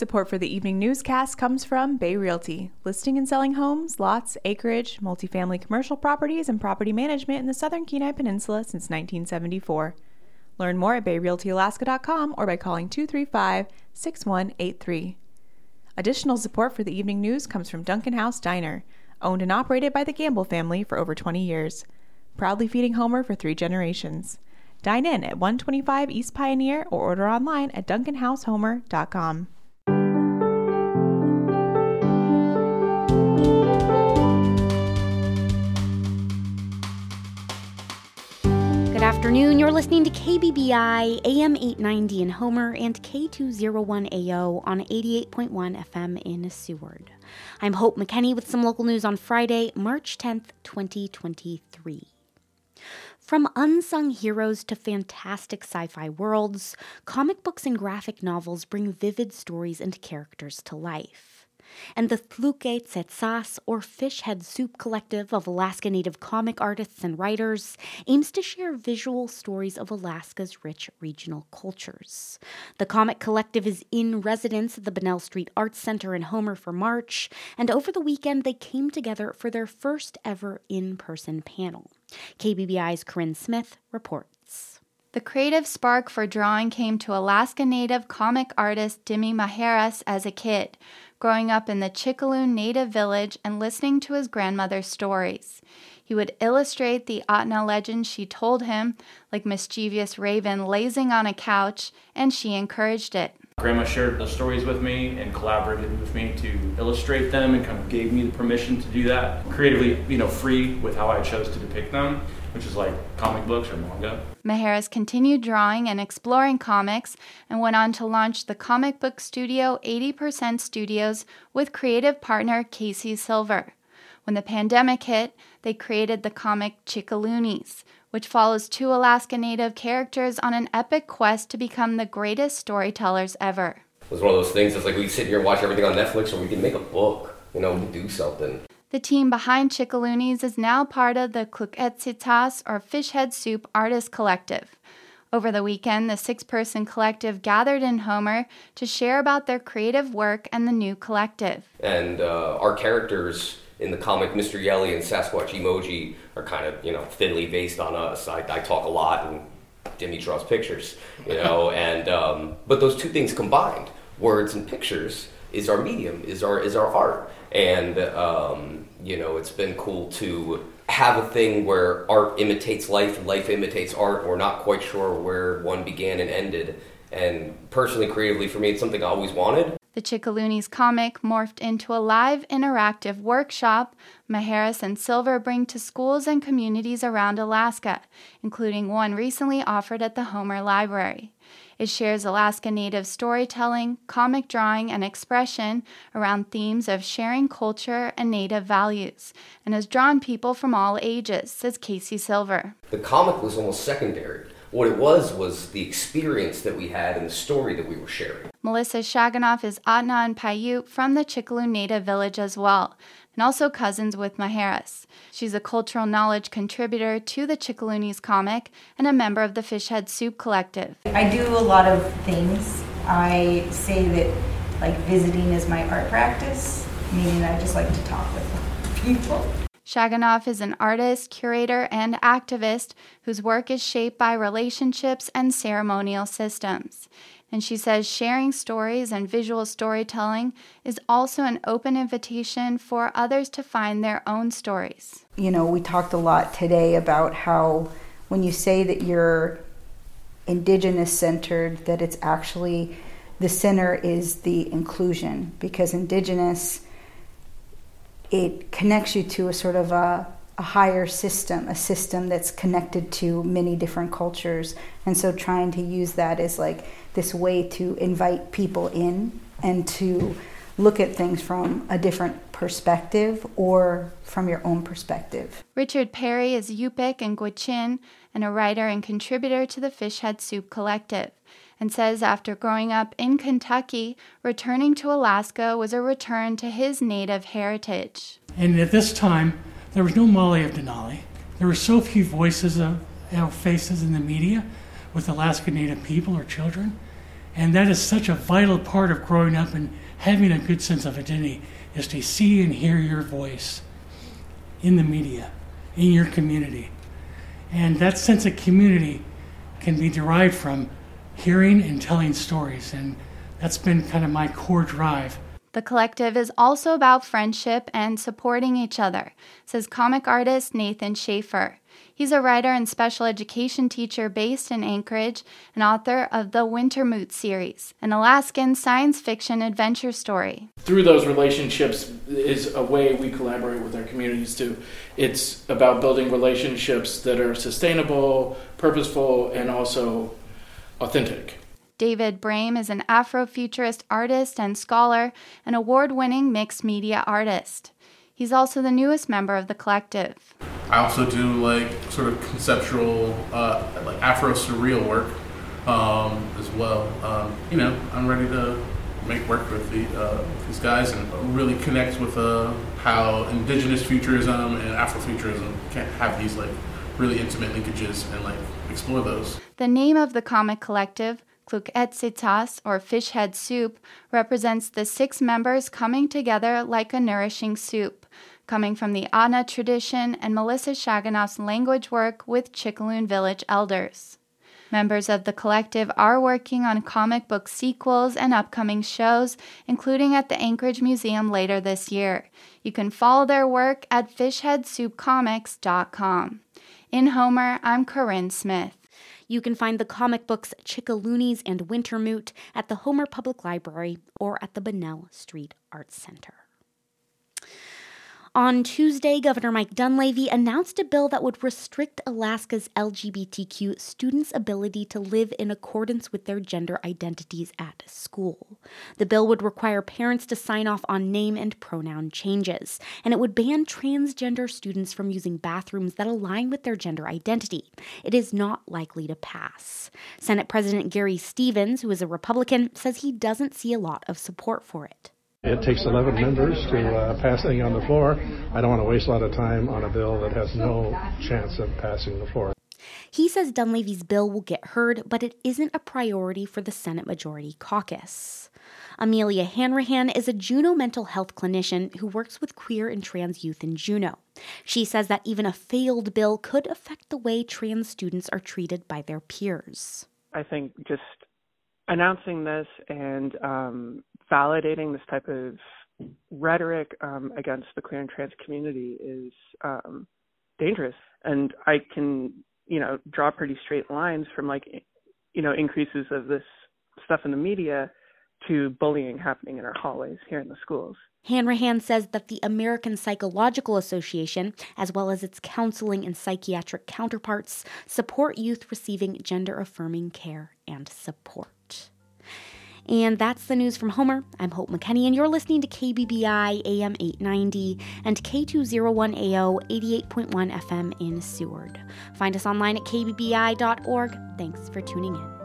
Support for the evening newscast comes from Bay Realty, listing and selling homes, lots, acreage, multifamily commercial properties, and property management in the southern Kenai Peninsula since 1974. Learn more at bayrealtyalaska.com or by calling 235 6183. Additional support for the evening news comes from Duncan House Diner, owned and operated by the Gamble family for over 20 years, proudly feeding Homer for three generations. Dine in at 125 East Pioneer or order online at duncanhousehomer.com. afternoon. You're listening to KBBI AM 890 in Homer and K201AO on 88.1 FM in Seward. I'm Hope McKenney with some local news on Friday, March 10th, 2023. From unsung heroes to fantastic sci fi worlds, comic books and graphic novels bring vivid stories and characters to life and the Tluke Tsetsas, or Fish Head Soup Collective of Alaska Native comic artists and writers, aims to share visual stories of Alaska's rich regional cultures. The comic collective is in residence at the Bunnell Street Arts Center in Homer for March, and over the weekend they came together for their first ever in person panel. KBBI's Corinne Smith reports. The creative spark for drawing came to Alaska Native comic artist Dimi Macheras as a kid, growing up in the Chickaloon native village and listening to his grandmother's stories. He would illustrate the Ahtna legends she told him, like mischievous raven lazing on a couch, and she encouraged it. Grandma shared the stories with me and collaborated with me to illustrate them and kind of gave me the permission to do that. Creatively, you know, free with how I chose to depict them which is like comic books or manga. Macheras continued drawing and exploring comics and went on to launch the comic book studio 80% Studios with creative partner Casey Silver. When the pandemic hit, they created the comic Chickaloonies, which follows two Alaska Native characters on an epic quest to become the greatest storytellers ever. It was one of those things, it's like we sit here and watch everything on Netflix, or we can make a book, you know, do something. The team behind Chickaloonies is now part of the Kluketsitas or Fishhead Soup Artist Collective. Over the weekend, the six person collective gathered in Homer to share about their creative work and the new collective. And uh, our characters in the comic Mr. Yelly and Sasquatch Emoji are kind of, you know, thinly based on us. I, I talk a lot and Dimi draws pictures, you know, and um, but those two things combined, words and pictures, is our medium, is our is our art and um, you know it's been cool to have a thing where art imitates life and life imitates art we're not quite sure where one began and ended. And personally creatively for me it's something i always wanted the Chickaloonies comic morphed into a live interactive workshop Macheras and Silver bring to schools and communities around Alaska, including one recently offered at the Homer Library. It shares Alaska Native storytelling, comic drawing, and expression around themes of sharing culture and Native values, and has drawn people from all ages, says Casey Silver. The comic was almost secondary. What it was was the experience that we had and the story that we were sharing. Melissa Shaginoff is Ahtna and Paiute from the Chickaloon Native village as well and also cousins with Macheras. She's a cultural knowledge contributor to the Chickaloonies comic and a member of the Fishhead Soup Collective. I do a lot of things. I say that like visiting is my art practice, meaning I just like to talk with people. Shaginoff is an artist, curator, and activist whose work is shaped by relationships and ceremonial systems. And she says sharing stories and visual storytelling is also an open invitation for others to find their own stories. You know, we talked a lot today about how when you say that you're indigenous centered, that it's actually the center is the inclusion because indigenous it connects you to a sort of a a higher system, a system that's connected to many different cultures. And so trying to use that as like this way to invite people in and to look at things from a different perspective or from your own perspective. Richard Perry is Yupik and Gwich'in and a writer and contributor to the Fishhead Soup Collective and says after growing up in Kentucky, returning to Alaska was a return to his native heritage. And at this time, there was no Molly of Denali. There were so few voices of faces in the media with Alaska Native people or children. And that is such a vital part of growing up and having a good sense of identity is to see and hear your voice in the media, in your community. And that sense of community can be derived from hearing and telling stories. And that's been kind of my core drive. The collective is also about friendship and supporting each other, says comic artist Nathan Shafer. He's a writer and special education teacher based in Anchorage and author of the Wintermoot series, an Alaskan science fiction adventure story. Through those relationships is a way we collaborate with our communities too. It's about building relationships that are sustainable, purposeful, and also authentic. David Brame is an Afrofuturist artist and scholar, an award winning mixed media artist. He's also the newest member of the collective. I also do like sort of conceptual, uh, like Afro surreal work um, as well. Um, you know, I'm ready to make work with the, uh, these guys and really connect with uh, how indigenous futurism and Afrofuturism can have these like really intimate linkages and like explore those. The name of the comic collective Kluk'etsitas, or fish head soup, represents the six members coming together like a nourishing soup, coming from the Ahtna tradition and Melissa Shaginoff's language work with Chickaloon Village elders. Members of the collective are working on comic book sequels and upcoming shows, including at the Anchorage Museum later this year. You can follow their work at fishheadsoupcomics.com. In Homer, I'm Corinne Smith. You can find the comic books Chickaloonies and Wintermoot at the Homer Public Library or at the Bunnell Street Arts Center. On Tuesday, Governor Mike Dunleavy announced a bill that would restrict Alaska's LGBTQ students' ability to live in accordance with their gender identities at school. The bill would require parents to sign off on name and pronoun changes, and it would ban transgender students from using bathrooms that align with their gender identity. It is not likely to pass. Senate President Gary Stevens, who is a Republican, says he doesn't see a lot of support for it. It takes 11 members to uh, pass anything on the floor. I don't want to waste a lot of time on a bill that has no chance of passing the floor. He says Dunleavy's bill will get heard, but it isn't a priority for the Senate Majority Caucus. Amelia Hanrahan is a Juneau mental health clinician who works with queer and trans youth in Juneau. She says that even a failed bill could affect the way trans students are treated by their peers. I think just announcing this and um, validating this type of rhetoric um, against the queer and trans community is um, dangerous. And I can, you know, draw pretty straight lines from like, you know, increases of this stuff in the media to bullying happening in our hallways here in the schools. Hanrahan says that the American Psychological Association, as well as its counseling and psychiatric counterparts, support youth receiving gender affirming care and support. And that's the news from Homer. I'm Hope McKenney, and you're listening to KBBI AM 890 and K201AO 88.1 FM in Seward. Find us online at kbbi.org. Thanks for tuning in.